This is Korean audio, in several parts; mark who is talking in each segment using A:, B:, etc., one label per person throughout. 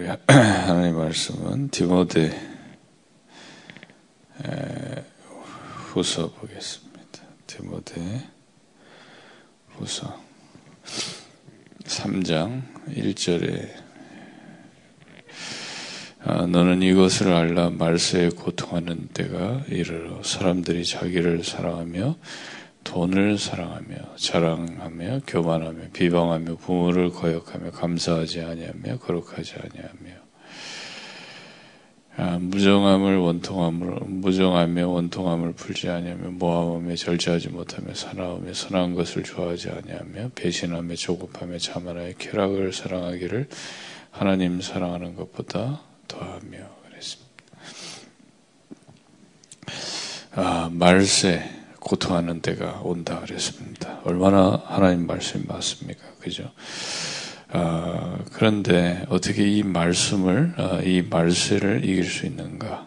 A: 우리 하나님 말씀은 디모데 후서 보겠습니다. 디모데 후서 3장 1절에 아, 너는 이것을 알라 말세에 고통하는 때가 이르러 사람들이 자기를 사랑하며 돈을 사랑하며 자랑하며 교만하며 비방하며 부모를 거역하며 감사하지 아니하며 거룩하지 아니하며 아, 무정함을 원통함을 무정하며 원통함을 풀지 아니하며 모함하며 절제하지 못하며 사나우며 선한 것을 좋아하지 아니하며 배신하며 조급하며 자만하여 쾌락을 사랑하기를 하나님 사랑하는 것보다 더하며 그랬습니다. 아, 말세 고통하는 때가 온다 그랬습니다. 얼마나 하나님 말씀이 맞습니까? 그죠? 아, 그런데 어떻게 이 말씀을, 아, 이 말세를 이길 수 있는가?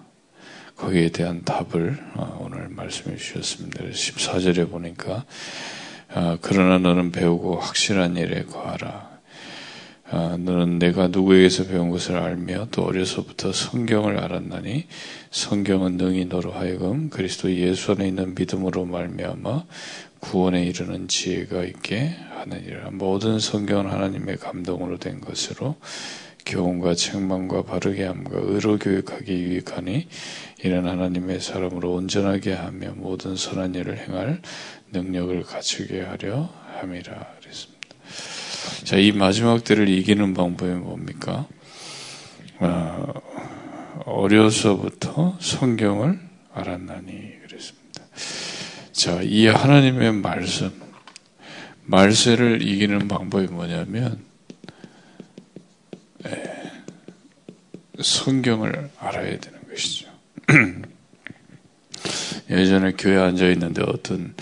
A: 거기에 대한 답을 아, 오늘 말씀해 주셨습니다. 14절에 보니까, 아, 그러나 너는 배우고 확실한 일에 거하라. 아, 너는 내가 누구에게서 배운 것을 알며 또 어려서부터 성경을 알았나니 성경은 능히 너로 하여금 그리스도 예수 안에 있는 믿음으로 말미암아 구원에 이르는 지혜가 있게 하느니라. 모든 성경은 하나님의 감동으로 된 것으로 교훈과 책망과 바르게 함과 의로 교육하기 유익하니 이는 하나님의 사람으로 온전하게 하며 모든 선한 일을 행할 능력을 갖추게 하려 함이라. 자, 이 마지막 때를 이기는 방법이 뭡니까? 어, 어려서부터 성경을 알았나니 그랬습니다. 자, 이 하나님의 말씀, 말세를 이기는 방법이 뭐냐면 에, 성경을 알아야 되는 것이죠. 예전에 교회 앉아 있는데 어떤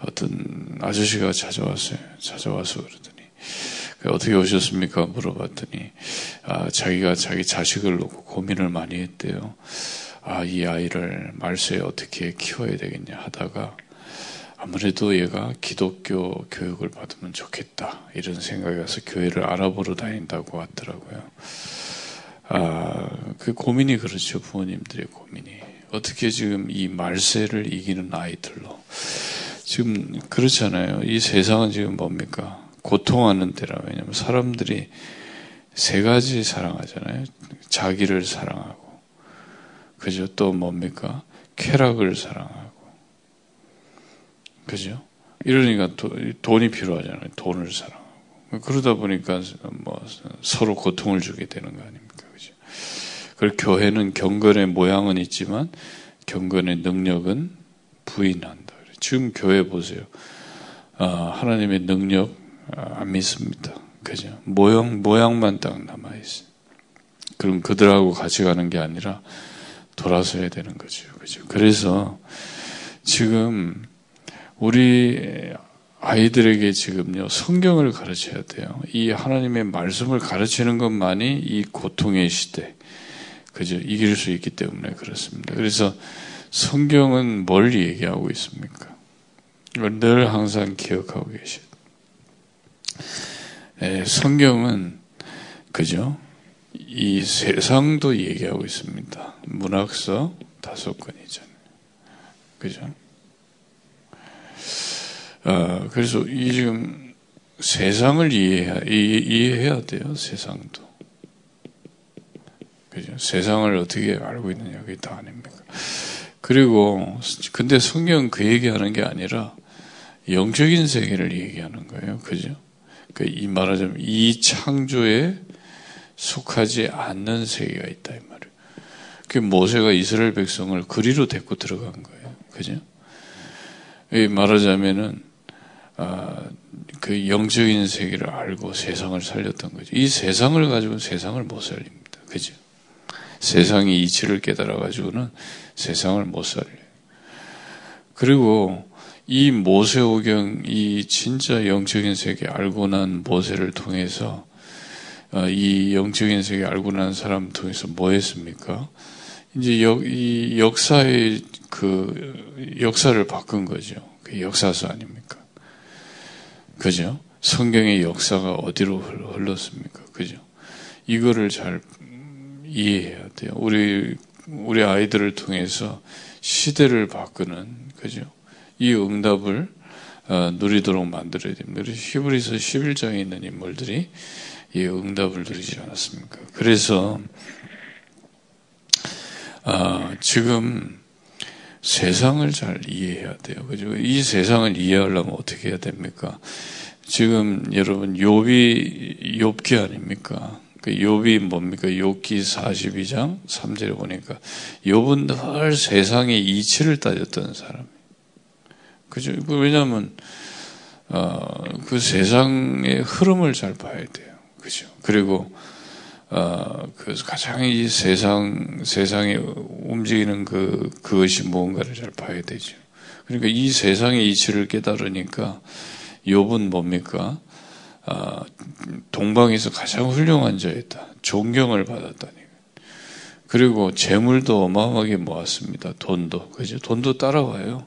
A: 어떤 아저씨가 찾아왔어요. 찾아와서 그러더니 그 어떻게 오셨습니까? 물어봤더니 아, 자기가 자기 자식을 놓고 고민을 많이 했대요. 아, 이 아이를 말세에 어떻게 키워야 되겠냐 하다가 아무래도 얘가 기독교 교육을 받으면 좋겠다 이런 생각이 와서 교회를 알아보러 다닌다고 하더라고요. 아, 그 고민이 그렇죠 부모님들의 고민이 어떻게 지금 이 말세를 이기는 아이들로 지금 그렇잖아요. 이 세상은 지금 뭡니까? 고통하는 때라. 왜냐면 사람들이 세 가지 사랑하잖아요. 자기를 사랑하고, 그죠? 또 뭡니까? 쾌락을 사랑하고, 그죠? 이러니까 도, 돈이 필요하잖아요. 돈을 사랑하고. 그러다 보니까 뭐 서로 고통을 주게 되는 거 아닙니까? 그죠? 그리고 교회는 경건의 모양은 있지만 경건의 능력은 부인한다. 지금 교회 보세요. 아, 하나님의 능력 안 믿습니다. 그죠? 모양, 모양만 딱 남아있어요. 그럼 그들하고 같이 가는 게 아니라 돌아서야 되는 거죠. 그죠? 그래서 지금 우리 아이들에게 지금요, 성경을 가르쳐야 돼요. 이 하나님의 말씀을 가르치는 것만이 이 고통의 시대, 그죠? 이길 수 있기 때문에 그렇습니다. 그래서 성경은 뭘 얘기하고 있습니까? 늘 항상 기억하고 계셔야 예, 성경은 그죠? 이 세상도 얘기하고 있습니다. 문학서 다섯 권이잖아요. 그죠? 어, 그래서 이 지금 세상을 이해해야, 이해해야 돼요. 세상도. 그죠? 세상을 어떻게 알고 있느냐 그게 다 아닙니까? 그리고 근데 성경은 그 얘기하는 게 아니라 영적인 세계를 얘기하는 거예요. 그죠? 그이 말하자면 이 창조에 속하지 않는 세계가 있다 이 말이에요. 그 모세가 이스라엘 백성을 그리로 데리고 들어간 거예요. 그죠? 이 말하자면은 아, 그 영적인 세계를 알고 세상을 살렸던 거죠. 이 세상을 가지고 세상을 못 살립니다. 그죠? 세상의 이치를 깨달아 가지고는 세상을 못 살려요. 그리고 이 모세오경, 이 진짜 영적인 세계 알고 난 모세를 통해서 어, 이 영적인 세계 알고 난 사람 통해서 뭐 했습니까? 이제 역, 이 역사의 그 역사를 바꾼 거죠. 그 역사서 아닙니까? 그죠? 성경의 역사가 어디로 흘렀습니까? 그죠? 이거를 잘 이해해야 돼요. 우리 우리 아이들을 통해서 시대를 바꾸는 그죠? 이 응답을 어, 누리도록 만들어야 됩니다. 히브리서 11장에 있는 인물들이 이 응답을 누리지 않았습니까? 그래서 어, 지금 세상을 잘 이해해야 돼요. 그죠? 이 세상을 이해하려면 어떻게 해야 됩니까? 지금 여러분 욥이 욥기 아닙니까? 그 욥이 뭡니까? 욥기 42장 3절에 보니까 욥은 늘 세상의 이치를 따졌던 사람. 그죠? 그 왜냐하면 어, 그 세상의 흐름을 잘 봐야 돼요. 그죠? 그리고 어, 그 가장 이 세상 세상에 움직이는 그 그것이 무언가를 잘 봐야 되죠. 그러니까 이 세상의 이치를 깨달으니까 욥은 뭡니까? 아, 동방에서 가장 훌륭한 자였다. 존경을 받았다니. 그리고 재물도 어마어마하게 모았습니다. 돈도. 그죠? 돈도 따라와요.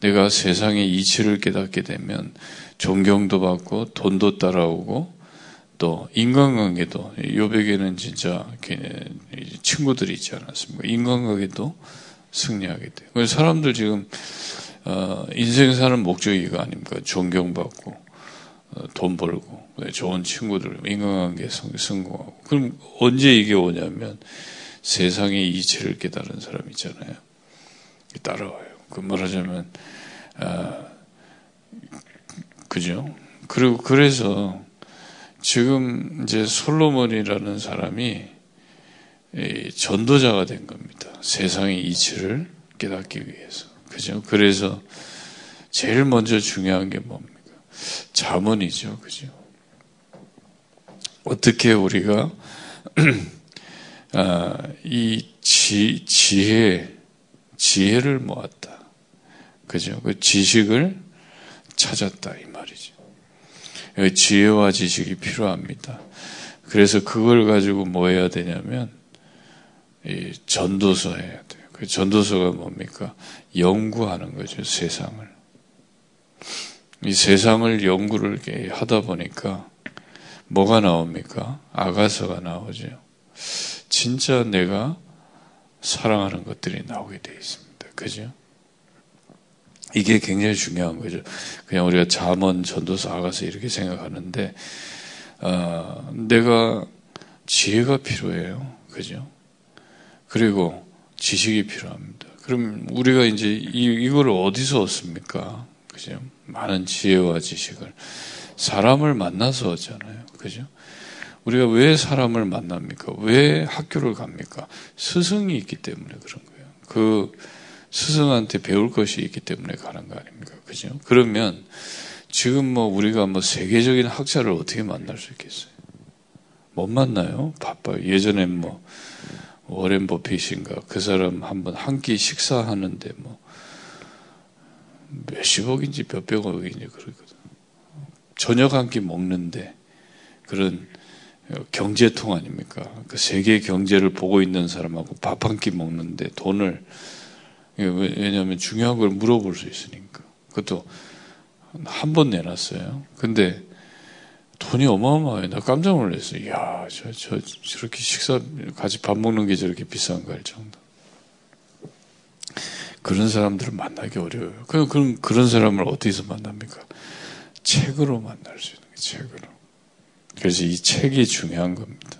A: 내가 세상의 이치를 깨닫게 되면 존경도 받고 돈도 따라오고 또 인간관계도 요백에는 진짜 친구들이 있지 않았습니까? 인간관계도 승리하게 돼요. 그래서 사람들 지금 어, 인생 사는 목적이가 아닙니까? 존경받고 어, 돈 벌고 좋은 친구들 인간관계 성공하고 그럼 언제 이게 오냐면 세상의 이치를 깨달은 사람 있잖아요. 따라와요. 그 말하자면 아, 그죠? 그리고 그래서 지금 이제 솔로몬이라는 사람이 전도자가 된 겁니다. 세상의 이치를 깨닫기 위해서. 그죠? 그래서 제일 먼저 중요한 게 뭡니까? 자문이죠. 그죠? 어떻게 우리가 아, 이 지, 지혜, 지혜를 모았다. 그죠? 그 지식을 찾았다. 이 말이죠. 지혜와 지식이 필요합니다. 그래서 그걸 가지고 뭐 해야 되냐면, 이 전도서 해야 돼요. 그 전도서가 뭡니까? 연구하는 거죠, 세상을. 이 세상을 연구를 하다 보니까 뭐가 나옵니까? 아가서가 나오죠. 진짜 내가 사랑하는 것들이 나오게 되어 있습니다. 그죠? 이게 굉장히 중요한 거죠. 그냥 우리가 잠언, 전도서, 아가서 이렇게 생각하는데 어, 내가 지혜가 필요해요. 그죠? 그리고 지식이 필요합니다. 그럼 우리가 이제 이, 이걸 어디서 얻습니까? 그죠? 많은 지혜와 지식을 사람을 만나서 얻잖아요. 그죠? 우리가 왜 사람을 만납니까? 왜 학교를 갑니까? 스승이 있기 때문에 그런 거예요. 그 스승한테 배울 것이 있기 때문에 가는 거 아닙니까? 그죠? 그러면 지금 뭐 우리가 뭐 세계적인 학자를 어떻게 만날 수 있겠어요? 못 만나요? 바빠요. 예전에 뭐 워렌 버핏인가 그 사람 한번 한 끼 식사하는데 뭐 몇십억인지 몇백억인지 그러거든. 저녁 한 끼 먹는데 그런 경제통 아닙니까? 그 세계 경제를 보고 있는 사람하고 밥 한 끼 먹는데 돈을 왜냐하면 중요한 걸 물어볼 수 있으니까. 그것도 한 번 내놨어요. 근데 돈이 어마어마해. 나 깜짝 놀랐어요. 이야, 저, 저, 저렇게 식사, 같이 밥 먹는 게 저렇게 비싼가 할 정도. 그런 사람들을 만나기 어려워요. 그럼, 그럼 그런 사람을 어디서 만납니까? 책으로 만날 수 있는 게 책으로. 그래서 이 책이 중요한 겁니다.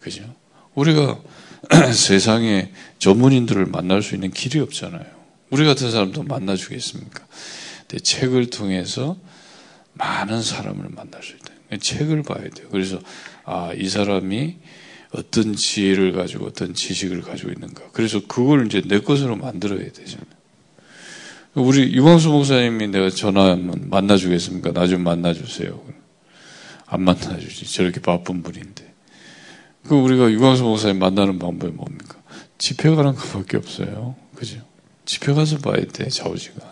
A: 그죠? 우리가 세상에 전문인들을 만날 수 있는 길이 없잖아요. 우리 같은 사람도 만나주겠습니까? 근데 책을 통해서 많은 사람을 만날 수 있다. 책을 봐야 돼요. 그래서, 아, 이 사람이 어떤 지혜를 가지고 어떤 지식을 가지고 있는가. 그래서 그걸 이제 내 것으로 만들어야 되잖아요. 우리 유광수 목사님이 내가 전화하면 만나주겠습니까? 나 좀 만나주세요. 안 만나주지. 저렇게 바쁜 분인데. 그 우리가 유광수 목사님 만나는 방법이 뭡니까? 집회 가는 것밖에 없어요. 그죠? 집회 가서 봐야 돼, 좌우지간.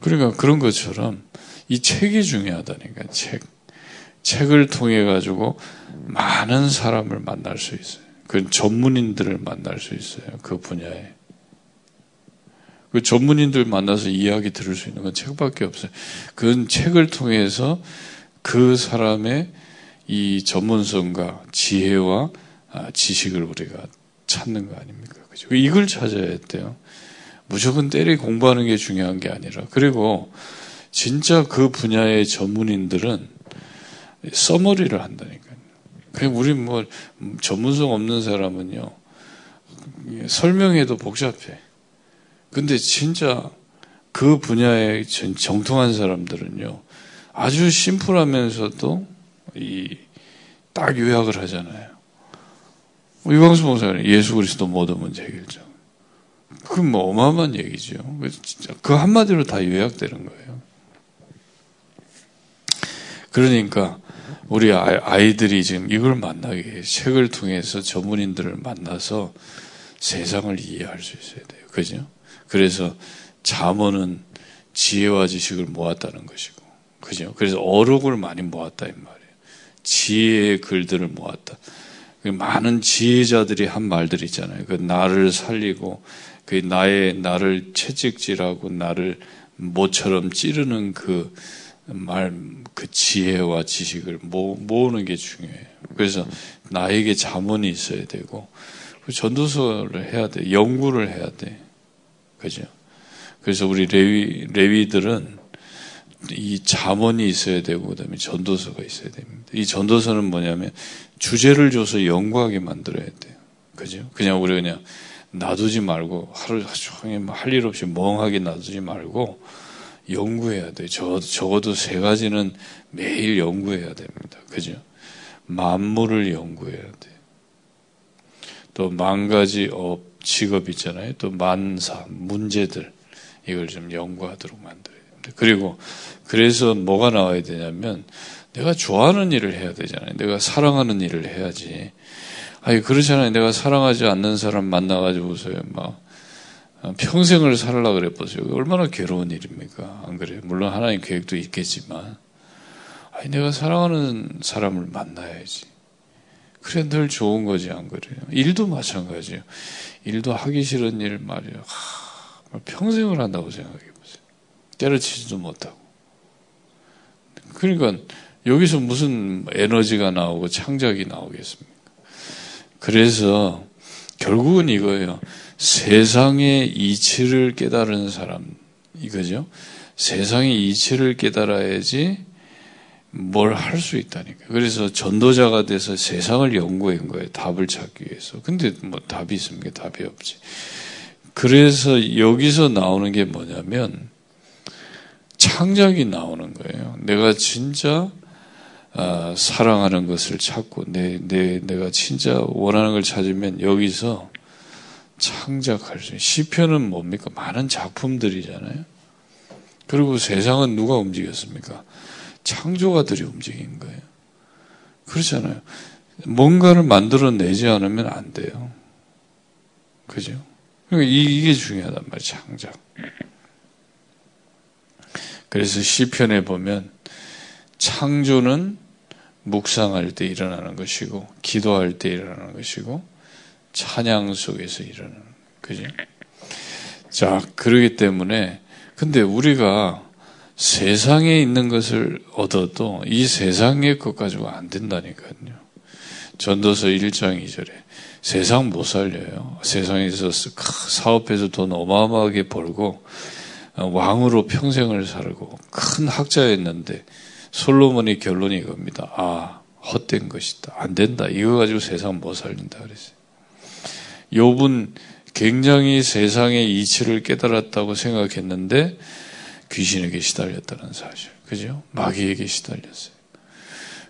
A: 그러니까 그런 것처럼 이 책이 중요하다니까, 책. 책을 통해 가지고 많은 사람을 만날 수 있어요. 그 전문인들을 만날 수 있어요. 그 분야에. 그 전문인들 만나서 이야기 들을 수 있는 건 책밖에 없어요. 그건 책을 통해서 그 사람의 이 전문성과 지혜와 아, 지식을 우리가 찾는 거 아닙니까? 그죠? 이걸 찾아야 돼요. 무조건 때리 공부하는 게 중요한 게 아니라. 그리고 진짜 그 분야의 전문인들은 써머리를 한다니까요. 그냥 우리 뭐 전문성 없는 사람은요, 설명해도 복잡해. 근데 진짜 그 분야에 정통한 사람들은요, 아주 심플하면서도 이 딱 요약을 하잖아요. 이광수 목사는 예수 그리스도 모든 문제 해결자. 그건 뭐 어마어마한 얘기죠. 진짜 그 한마디로 다 요약되는 거예요. 그러니까 우리 아이들이 지금 이걸 만나게 책을 통해서 전문인들을 만나서 세상을 이해할 수 있어야 돼요. 그죠? 그래서 잠언은 지혜와 지식을 모았다는 것이고, 그죠? 그래서 어록을 많이 모았다 이 말이에요. 지혜의 글들을 모았다. 그 많은 지혜자들이 한 말들 있잖아요. 그 나를 살리고 그 나의 나를 채찍질하고 나를 모처럼 찌르는 그 말, 그 지혜와 지식을 모, 모으는 게 중요해요. 그래서 나에게 자문이 있어야 되고, 그 전도서를 해야 돼. 연구를 해야 돼. 그죠? 그래서 우리 레위, 레위들은 이 자문이 있어야 되고, 그 다음에 전도서가 있어야 됩니다. 이 전도서는 뭐냐면, 주제를 줘서 연구하게 만들어야 돼요. 그죠? 그냥 우리 그냥 놔두지 말고 하루 종일 뭐 할일 없이 멍하게 놔두지 말고 연구해야 돼. 저, 적어도 세 가지는 매일 연구해야 됩니다. 그죠? 만물을 연구해야 돼. 또 만 가지 업, 직업 있잖아요. 또 만사, 문제들. 이걸 좀 연구하도록 만들어야 그리고 그래서 뭐가 나와야 되냐면 내가 좋아하는 일을 해야 되잖아요. 내가 사랑하는 일을 해야지. 아니, 그렇잖아요. 내가 사랑하지 않는 사람 만나가지고서요, 막, 평생을 살라 그래 보세요. 얼마나 괴로운 일입니까? 안 그래요? 물론 하나님 계획도 있겠지만, 아니, 내가 사랑하는 사람을 만나야지. 그래, 늘 좋은 거지, 안 그래요? 일도 마찬가지예요. 일도 하기 싫은 일 말이에요. 하, 평생을 한다고 생각해 보세요. 때려치지도 못하고. 그러니까, 여기서 무슨 에너지가 나오고 창작이 나오겠습니까? 그래서 결국은 이거예요. 세상의 이치를 깨달은 사람, 이거죠. 세상의 이치를 깨달아야지 뭘 할 수 있다니까. 그래서 전도자가 돼서 세상을 연구한 거예요. 답을 찾기 위해서. 근데 뭐 답이 있습니까? 답이 없지. 그래서 여기서 나오는 게 뭐냐면 창작이 나오는 거예요. 내가 진짜 어, 사랑하는 것을 찾고 내, 내, 내가 진짜 원하는 걸 찾으면 여기서 창작할 수 있어요. 시편은 뭡니까? 많은 작품들이잖아요. 그리고 세상은 누가 움직였습니까? 창조가들이 움직인 거예요. 그렇잖아요. 뭔가를 만들어내지 않으면 안 돼요. 그죠? 그러니까 이게 중요하단 말이에요. 창작. 그래서 시편에 보면 창조는 묵상할 때 일어나는 것이고, 기도할 때 일어나는 것이고, 찬양 속에서 일어나는, 그지? 자, 그러기 때문에, 근데 우리가 세상에 있는 것을 얻어도 이 세상의 것 가지고 안 된다니까요. 전도서 1장 2절에 세상 못 살려요. 세상에서 사업해서 돈 어마어마하게 벌고 왕으로 평생을 살고 큰 학자였는데 솔로몬의 결론이 이겁니다. 아, 헛된 것이다. 안 된다. 이거 가지고 세상 못 살린다 그랬어요. 욥은 굉장히 세상의 이치를 깨달았다고 생각했는데 귀신에게 시달렸다는 사실. 그죠? 마귀에게 시달렸어요.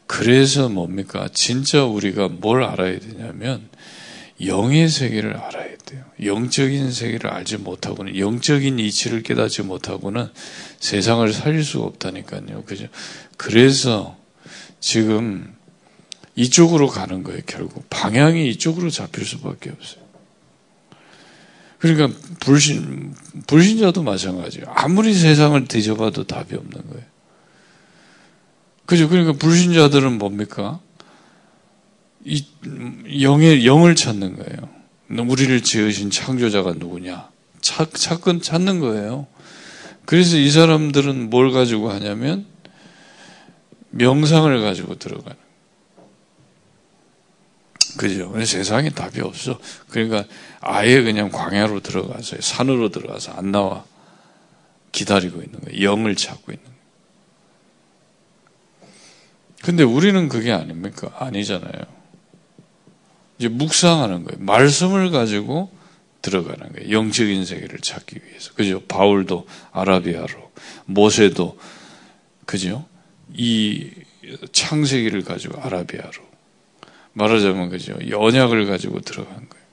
A: 그래서 뭡니까? 진짜 우리가 뭘 알아야 되냐면 영의 세계를 알아야 돼요. 영적인 세계를 알지 못하고는 영적인 이치를 깨닫지 못하고는 세상을 살릴 수가 없다니까요. 그죠? 그래서 지금 이쪽으로 가는 거예요, 결국. 방향이 이쪽으로 잡힐 수밖에 없어요. 그러니까 불신 불신자도 마찬가지예요. 아무리 세상을 뒤져봐도 답이 없는 거예요. 그죠? 그러니까 불신자들은 뭡니까? 이 영의 영을 찾는 거예요. 우리를 지으신 창조자가 누구냐? 찾, 찾건 찾는 거예요. 그래서 이 사람들은 뭘 가지고 하냐면 명상을 가지고 들어가는. 그죠? 세상에 답이 없어. 그러니까 아예 그냥 광야로 들어가서 산으로 들어가서 안 나와. 기다리고 있는 거예요. 영을 찾고 있는 거예요. 근데 우리는 그게 아닙니까? 아니잖아요. 이제 묵상하는 거예요. 말씀을 가지고 들어가는 거예요. 영적인 세계를 찾기 위해서. 그죠? 바울도 아라비아로, 모세도, 그죠? 이 창세기를 가지고 아라비아로. 말하자면 그죠? 언약을 가지고 들어간 거예요.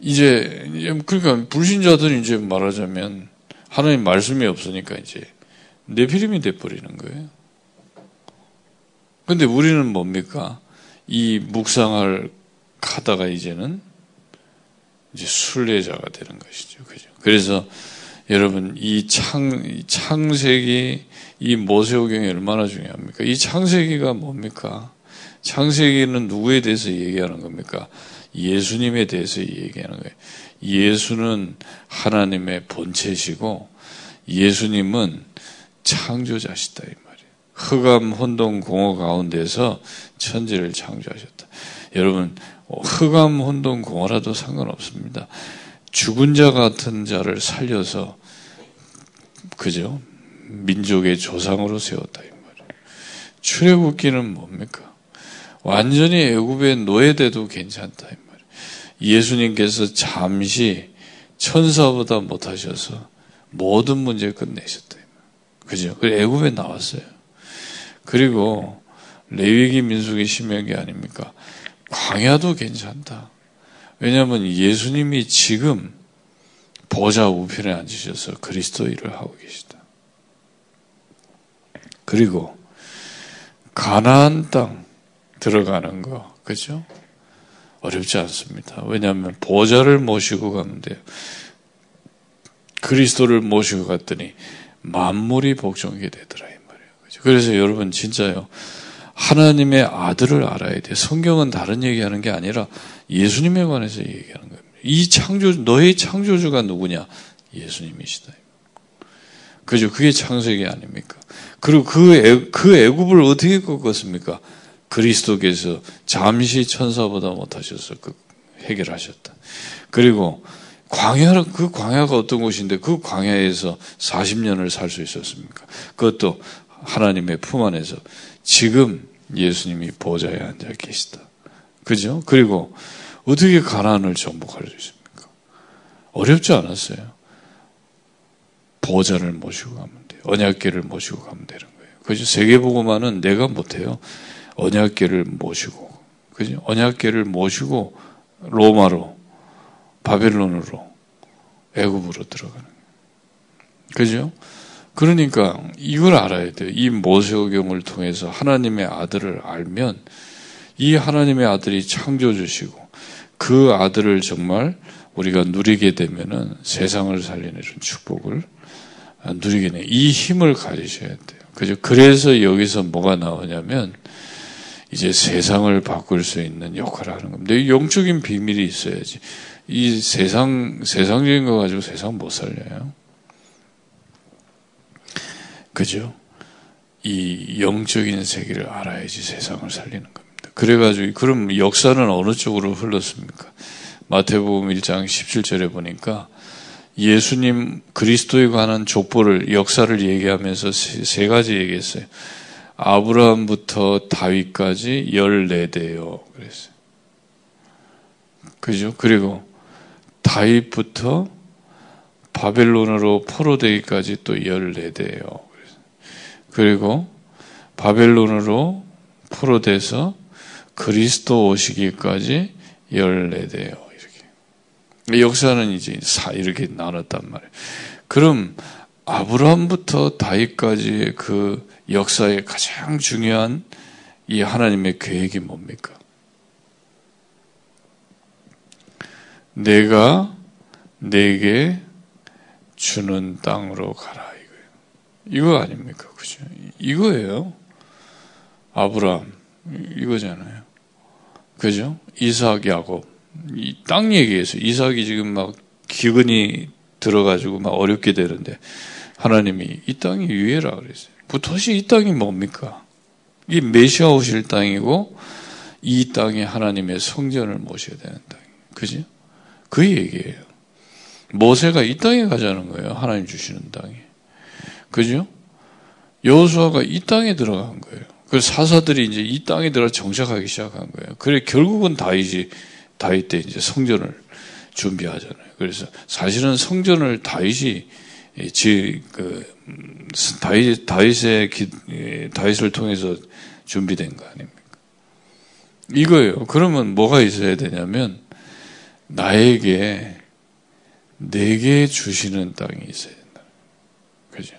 A: 이제, 그러니까 불신자들은 이제 말하자면 하나님 말씀이 없으니까 이제 내피림이 돼버리는 거예요. 근데 우리는 뭡니까? 이 묵상을 하다가 이제는 이제 순례자가 되는 것이죠. 그죠? 그래서 여러분 이 창, 창세기 이 모세오경이 얼마나 중요합니까? 이 창세기가 뭡니까? 창세기는 누구에 대해서 얘기하는 겁니까? 예수님에 대해서 얘기하는 거예요. 예수는 하나님의 본체시고 예수님은 창조자시다 이 말이에요. 흑암 혼돈 공허 가운데서 천지를 창조하셨다. 여러분 흑암 혼돈 공허라도 상관없습니다. 죽은 자 같은 자를 살려서 그죠? 민족의 조상으로 세웠다 이 말이에요. 출애굽기는 뭡니까? 완전히 애굽의 노예돼도 괜찮다 이 말이에요. 예수님께서 잠시 천사보다 못하셔서 모든 문제 끝내셨다. 그죠? 그 애굽에 나왔어요. 그리고 레위기 민숙이 신명기 아닙니까? 광야도 괜찮다. 왜냐하면 예수님이 지금 보좌 우편에 앉으셔서 그리스도 일을 하고 계시다. 그리고 가나안 땅 들어가는 거, 그죠? 어렵지 않습니다. 왜냐하면 보좌를 모시고 가면 돼요. 그리스도를 모시고 갔더니 만물이 복종하게 되더라 이 말이에요. 그죠? 그래서 여러분 진짜요. 하나님의 아들을 알아야 돼. 성경은 다른 얘기하는 게 아니라 예수님에 관해서 얘기하는 겁니다. 이 창조 너의 창조주가 누구냐? 예수님이시다. 그죠? 그게 창세기 아닙니까? 그리고 그, 애, 그 애굽을 어떻게 꺾었습니까? 그리스도께서 잠시 천사보다 못하셔서 그 해결하셨다. 그리고 광야는 그 광야가 어떤 곳인데 그 광야에서 40년을 살 수 있었습니까? 그것도 하나님의 품 안에서 지금 예수님이 보좌에 앉아 계시다. 그죠? 그리고 어떻게 가난을 정복할 수 있습니까? 어렵지 않았어요. 보좌를 모시고 가면 돼요. 언약계를 모시고 가면 되는 거예요. 그죠? 세계보고만은 내가 못해요. 언약계를 모시고, 그죠? 언약계를 모시고 로마로, 바벨론으로, 애굽으로 들어가는 거예요. 그죠? 그러니까 이걸 알아야 돼요. 이 모세오경을 통해서 하나님의 아들을 알면 이 하나님의 아들이 창조주시고 그 아들을 정말 우리가 누리게 되면은 세상을 살리는 축복을 누리게 돼. 이 힘을 가지셔야 돼요. 그죠? 그래서 여기서 뭐가 나오냐면 이제 세상을 바꿀 수 있는 역할을 하는 겁니다. 영적인 비밀이 있어야지. 이 세상, 세상적인 거 가지고 세상 못 살려요. 그죠? 이 영적인 세계를 알아야지 세상을 살리는 겁니다. 그래가지고, 그럼 역사는 어느 쪽으로 흘렀습니까? 마태복음 1장 17절에 보니까 예수님 그리스도에 관한 족보를, 역사를 얘기하면서 세, 세 가지 얘기했어요. 아브라함부터 다윗까지 14대요. 그랬어요. 그죠? 그리고 다윗부터 바벨론으로 포로되기까지 또 14대요. 그리고 바벨론으로 포로돼서 그리스도 오시기까지 14대요. 이렇게. 역사는 이제 사, 이렇게 나눴단 말이에요. 그럼 아브라함부터 다윗까지의 그 역사의 가장 중요한 이 하나님의 계획이 뭡니까? 내가 내게 주는 땅으로 가라. 이거 아닙니까? 그죠? 이거예요. 아브라함. 이거잖아요. 그죠? 이삭, 야곱. 이 땅 얘기해서 이삭이 지금 막 기근이 들어가지고 막 어렵게 되는데 하나님이 이 땅이 유해라 그랬어요. 도대체 이 땅이 뭡니까? 이 메시아 오실 땅이고 이 땅에 하나님의 성전을 모셔야 되는 땅. 그죠? 그 얘기예요. 모세가 이 땅에 가자는 거예요. 하나님 주시는 땅에. 그죠? 여호수아가 이 땅에 들어간 거예요. 그 사사들이 이제 이 땅에 들어 정착하기 시작한 거예요. 그래 결국은 다윗이 다윗 때 이제 성전을 준비하잖아요. 그래서 사실은 성전을 다윗이 지그 다윗 다윗의 기, 다윗을 통해서 준비된 거 아닙니까? 이거예요. 그러면 뭐가 있어야 되냐면 나에게 내게 주시는 땅이 있어야 된다. 그죠?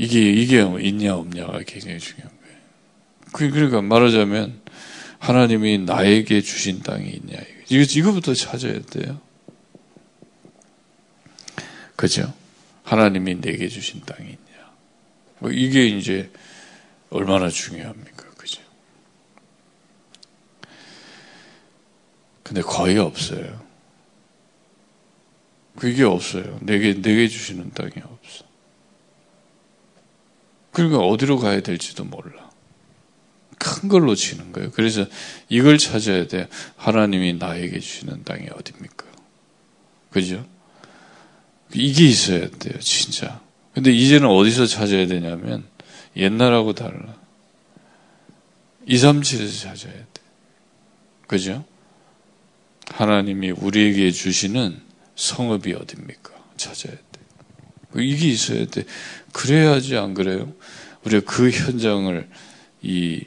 A: 이게 이게 있냐 없냐가 굉장히 중요한 거예요. 그, 그러니까 말하자면 하나님이 나에게 주신 땅이 있냐 이거 이거부터 찾아야 돼요. 그죠? 하나님이 내게 주신 땅이 있냐. 뭐 이게 이제 얼마나 중요합니까? 그죠? 근데 거의 없어요. 그게 없어요. 내게, 내게 주시는 땅이 없어. 그러니까 어디로 가야 될지도 몰라. 큰 걸로 치는 거예요. 그래서 이걸 찾아야 돼. 하나님이 나에게 주시는 땅이 어딥니까? 그죠? 이게 있어야 돼요, 진짜. 근데 이제는 어디서 찾아야 되냐면, 옛날하고 달라. 237에서 찾아야 돼. 그죠? 하나님이 우리에게 주시는 성읍이 어딥니까? 찾아야 돼. 이게 있어야 돼. 그래야지 안 그래요? 우리가 그 현장을 이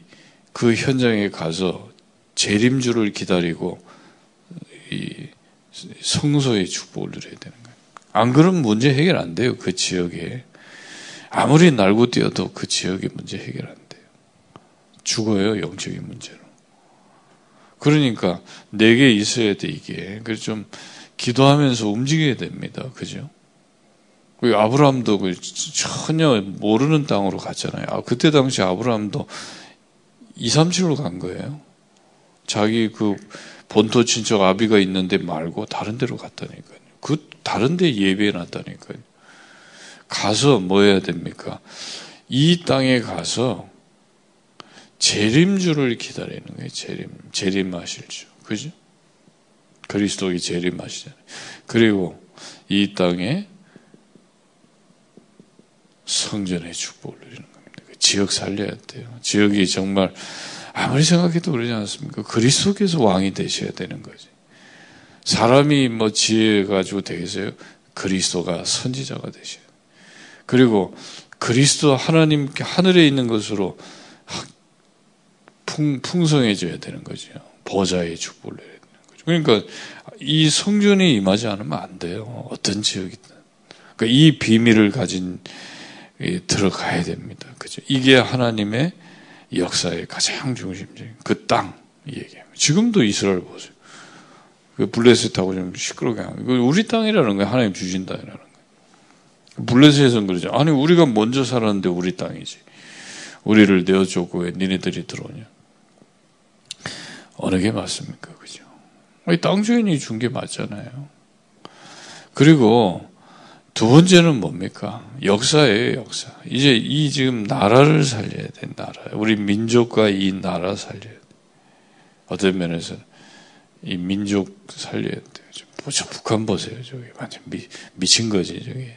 A: 그 현장에 가서 재림주를 기다리고 이 성소의 축복을 누려야 되는 거예요. 안 그러면 문제 해결 안 돼요. 그 지역에 아무리 날고 뛰어도 그 지역의 문제 해결 안 돼요. 죽어요 영적인 문제로. 그러니까 내게 있어야 돼 이게. 그래서 좀 기도하면서 움직여야 됩니다. 그죠? 그 아브라함도 그 전혀 모르는 땅으로 갔잖아요. 아, 그때 당시 아브라함도 2, 3칠로 간 거예요. 자기 그 본토 친척 아비가 있는데 말고 다른 데로 갔다니까요. 그 다른 데 예배해 놨다니까요. 가서 뭐 해야 됩니까? 이 땅에 가서 재림주를 기다리는 거예요. 재림, 재림하실 주. 그죠? 그리스도의 재림하시잖아요. 그리고 이 땅에 성전의 축복을 누리는 겁니다. 그 지역 살려야 돼요. 지역이 정말 아무리 생각해도 그러지 않습니까? 그리스도께서 왕이 되셔야 되는 거지. 사람이 뭐 지혜 가지고 되겠어요? 그리스도가 선지자가 되셔야 돼요. 그리고 그리스도 하나님 하늘에 있는 것으로 풍, 풍성해져야 되는 거죠. 보좌의 축복을 내야 되는 거죠. 그러니까 이 성전이 임하지 않으면 안 돼요. 어떤 지역이든. 그러니까 이 비밀을 가진 들어가야 됩니다. 그죠? 이게 하나님의 역사의 가장 중심적인 그 땅 얘기예요. 지금도 이스라엘 보세요. 그 블레셋하고 좀 시끄럽게 하는 거. 우리 땅이라는 거예요. 하나님 주신 땅이라는 거예요. 블레셋에서는 그러죠. 아니 우리가 먼저 살았는데 우리 땅이지. 우리를 내어줬고 왜 니네들이 들어오냐. 어느 게 맞습니까? 그죠? 땅 주인이 준 게 맞잖아요. 그리고 두 번째는 뭡니까? 역사예요, 역사. 이제 이 지금 나라를 살려야 돼, 나라. 우리 민족과 이 나라 살려야 돼. 어떤 면에서 이 민족 살려야 돼요. 저 북한 보세요, 저기. 완전 미, 미친 거지, 저기.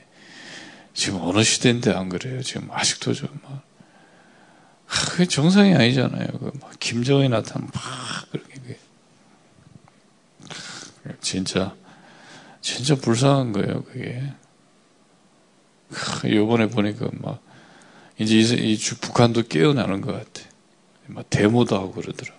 A: 지금 어느 시대인데 안 그래요? 지금 아직도 좀 막. 그게 정상이 아니잖아요. 그 김정이 나타나면 막 그렇게. 진짜, 진짜 불쌍한 거예요, 그게. 요번에 보니까 막, 이제 이, 이 북한도 깨어나는 것 같아. 막 데모도 하고 그러더라.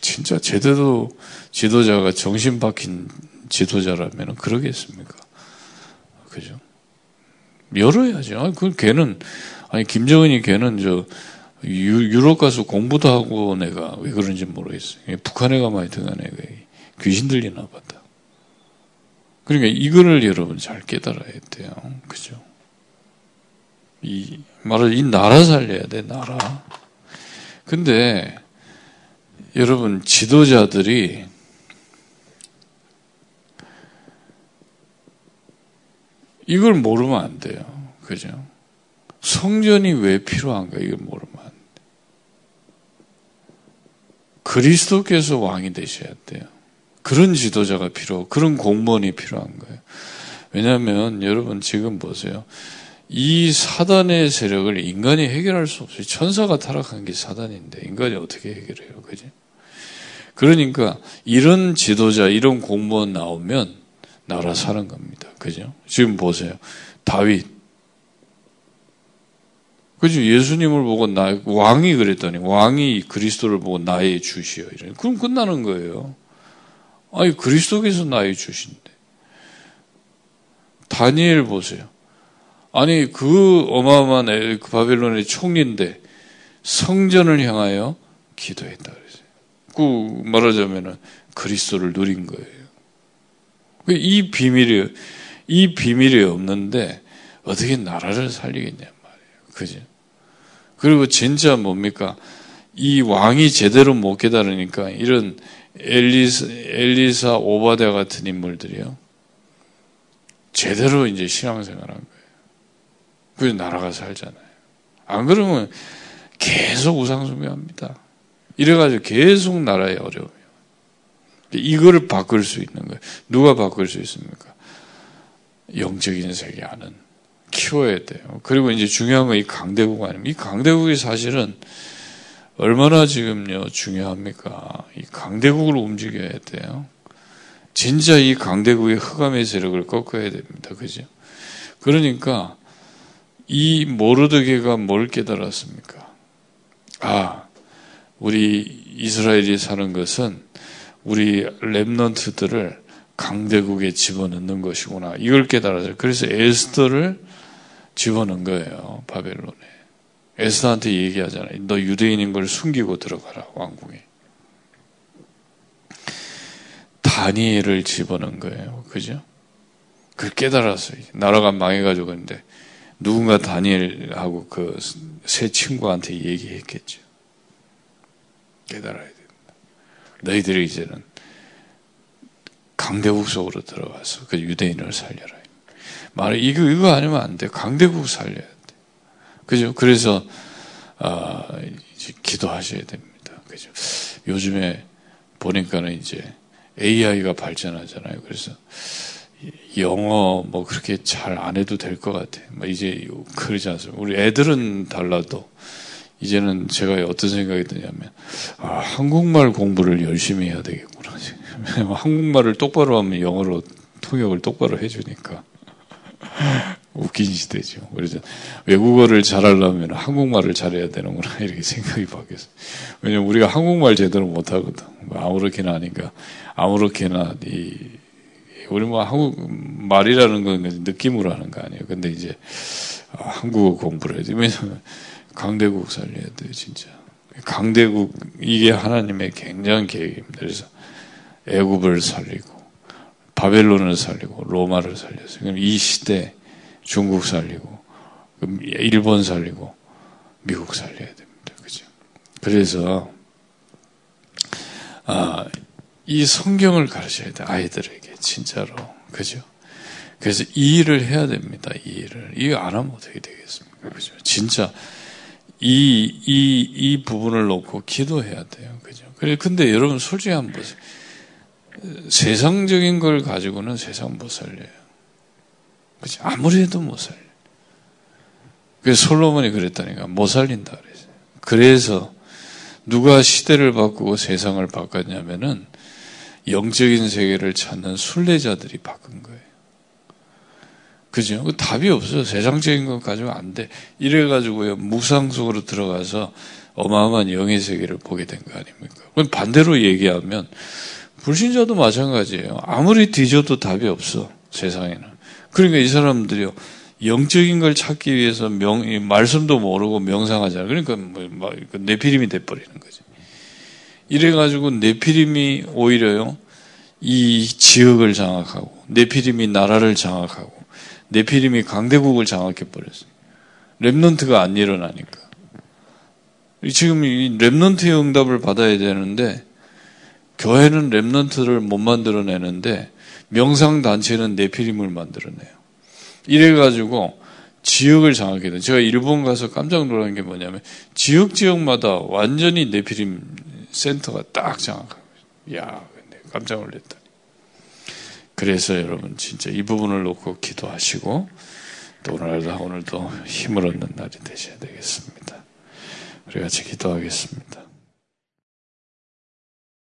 A: 진짜 제대로 지도자가 정신 박힌 지도자라면 그러겠습니까? 그죠? 열어야죠. 아니, 그 걔는, 아니, 김정은이 걔는 저, 유, 럽 가서 공부도 하고 내가 왜 그런지 모르겠어요. 북한에 가만히 애가 귀신 들리나 보다. 그러니까 이거를 여러분 잘 깨달아야 돼요. 그죠? 이, 말을, 이 나라 살려야 돼, 나라. 근데, 여러분, 지도자들이 이걸 모르면 안 돼요. 그죠? 성전이 왜 필요한가 이걸 모르면 안 돼. 그리스도께서 왕이 되셔야 돼요. 그런 지도자가 필요, 그런 공무원이 필요한 거예요. 왜냐하면 여러분 지금 보세요. 이 사단의 세력을 인간이 해결할 수 없어요. 천사가 타락한 게 사단인데 인간이 어떻게 해결해요, 그지? 그러니까 이런 지도자, 이런 공무원 나오면 나라 사는 겁니다. 그죠? 지금 보세요. 다윗. 그죠? 예수님을 보고 나, 왕이 그랬더니, 왕이 그리스도를 보고 나의 주시여. 이런. 그럼 끝나는 거예요. 아니, 그리스도께서 나의 주신데. 다니엘 보세요. 아니, 그 어마어마한 그 바벨론의 총리인데, 성전을 향하여 기도했다. 그 말하자면은 그리스도를 누린 거예요. 이 비밀이 이 비밀이 없는데 어떻게 나라를 살리겠냐 말이에요. 그죠? 그리고 진짜 뭡니까? 이 왕이 제대로 못 깨달으니까 이런 엘리사, 엘리사 오바데 같은 인물들이요. 제대로 이제 신앙생활 한 거예요. 그래서 나라가 살잖아요. 안 그러면 계속 우상숭배합니다. 이래가지고 계속 나라에 어려워요. 이거를 바꿀 수 있는 거예요. 누가 바꿀 수 있습니까? 영적인 세계 안은 키워야 돼요. 그리고 이제 중요한 건 이 강대국 아닙니까? 이 강대국이 사실은 얼마나 지금요 중요합니까? 이 강대국을 움직여야 돼요. 진짜 이 강대국의 흑암의 세력을 꺾어야 됩니다. 그죠? 그러니까 이 모르드게가 뭘 깨달았습니까? 아, 우리 이스라엘이 사는 것은 우리 랩넌트들을 강대국에 집어넣는 것이구나. 이걸 깨달았어요. 그래서 에스더를 집어넣은 거예요. 바벨론에. 에스더한테 얘기하잖아요. 너 유대인인 걸 숨기고 들어가라. 왕궁에. 다니엘을 집어넣은 거예요. 그죠? 그걸 깨달았어요. 나라가 망해가지고 근데 누군가 다니엘하고 그세 친구한테 얘기했겠죠. 깨달아야 됩니다. 너희들이 이제는 강대국 속으로 들어가서 그 유대인을 살려라. 말해 이거 이거 아니면 안 돼. 강대국 살려야 돼. 그죠? 그래서 아, 이제 기도하셔야 됩니다. 그죠? 요즘에 보니까는 이제 AI가 발전하잖아요. 그래서 영어 뭐 그렇게 잘 안 해도 될 것 같아. 뭐 이제 그러지 않습니까? 우리 애들은 달라도 이제는 제가 어떤 생각이 드냐면 아, 한국말 공부를 열심히 해야 되겠구나. 한국말을 똑바로 하면 영어로 통역을 똑바로 해주니까 웃긴 시대죠. 그래서 외국어를 잘하려면 한국말을 잘해야 되는구나 이렇게 생각이 바뀌었어요. 왜냐면 우리가 한국말 제대로 못하거든. 뭐 아무렇게나 하니까 아무렇게나 이 우리 뭐 한국 말이라는 건 느낌으로 하는 거 아니에요. 근데 이제 한국어 공부를 해야 돼. 왜냐면 강대국 살려야 돼요, 진짜. 강대국 이게 하나님의 굉장한 계획입니다. 그래서 애굽을 살리고 바벨론을 살리고 로마를 살렸어요. 그럼 이 시대 중국 살리고 일본 살리고 미국 살려야 됩니다. 그죠? 그래서 아, 이 성경을 가르쳐야 돼 아이들에게 진짜로 그죠? 그래서 이 일을 해야 됩니다. 이 일을 이거 안 하면 어떻게 되겠습니까? 그죠? 진짜 이, 이, 이 부분을 놓고 기도해야 돼요. 그죠? 그래, 근데 여러분 솔직히 한번 보세요. 세상적인 걸 가지고는 세상 못 살려요. 그죠? 아무리 해도 못 살려. 그래서 솔로몬이 그랬다니까. 못 살린다 그랬어요. 그래서 누가 시대를 바꾸고 세상을 바꿨냐면은 영적인 세계를 찾는 순례자들이 바꾼 거예요. 그죠? 그 답이 없어요. 세상적인 것 가지고 안 돼. 이래가지고요, 무상 속으로 들어가서 어마어마한 영의 세계를 보게 된 거 아닙니까? 그럼 반대로 얘기하면, 불신자도 마찬가지예요. 아무리 뒤져도 답이 없어, 세상에는. 그러니까 이 사람들이요, 영적인 걸 찾기 위해서 명, 말씀도 모르고 명상하잖아요. 그러니까 뭐, 내피림이 그 돼버리는 거지. 이래가지고 내피림이 오히려요, 이 지역을 장악하고, 내피림이 나라를 장악하고, 네피림이 강대국을 장악해 버렸어요. 랩넌트가 안 일어나니까. 지금 이 remnant의 응답을 받아야 되는데 교회는 remnant를 못 만들어내는데 명상 단체는 네피림을 만들어내요. 이래가지고 지역을 장악해야 돼. 제가 일본 가서 깜짝 놀란 게 뭐냐면 지역 지역마다 완전히 네피림 센터가 딱 장악하고 야, 깜짝 놀랐다. 그래서 여러분 진짜 이 부분을 놓고 기도하시고 또 오늘도 오늘도 힘을 얻는 날이 되셔야 되겠습니다. 우리 같이 기도하겠습니다.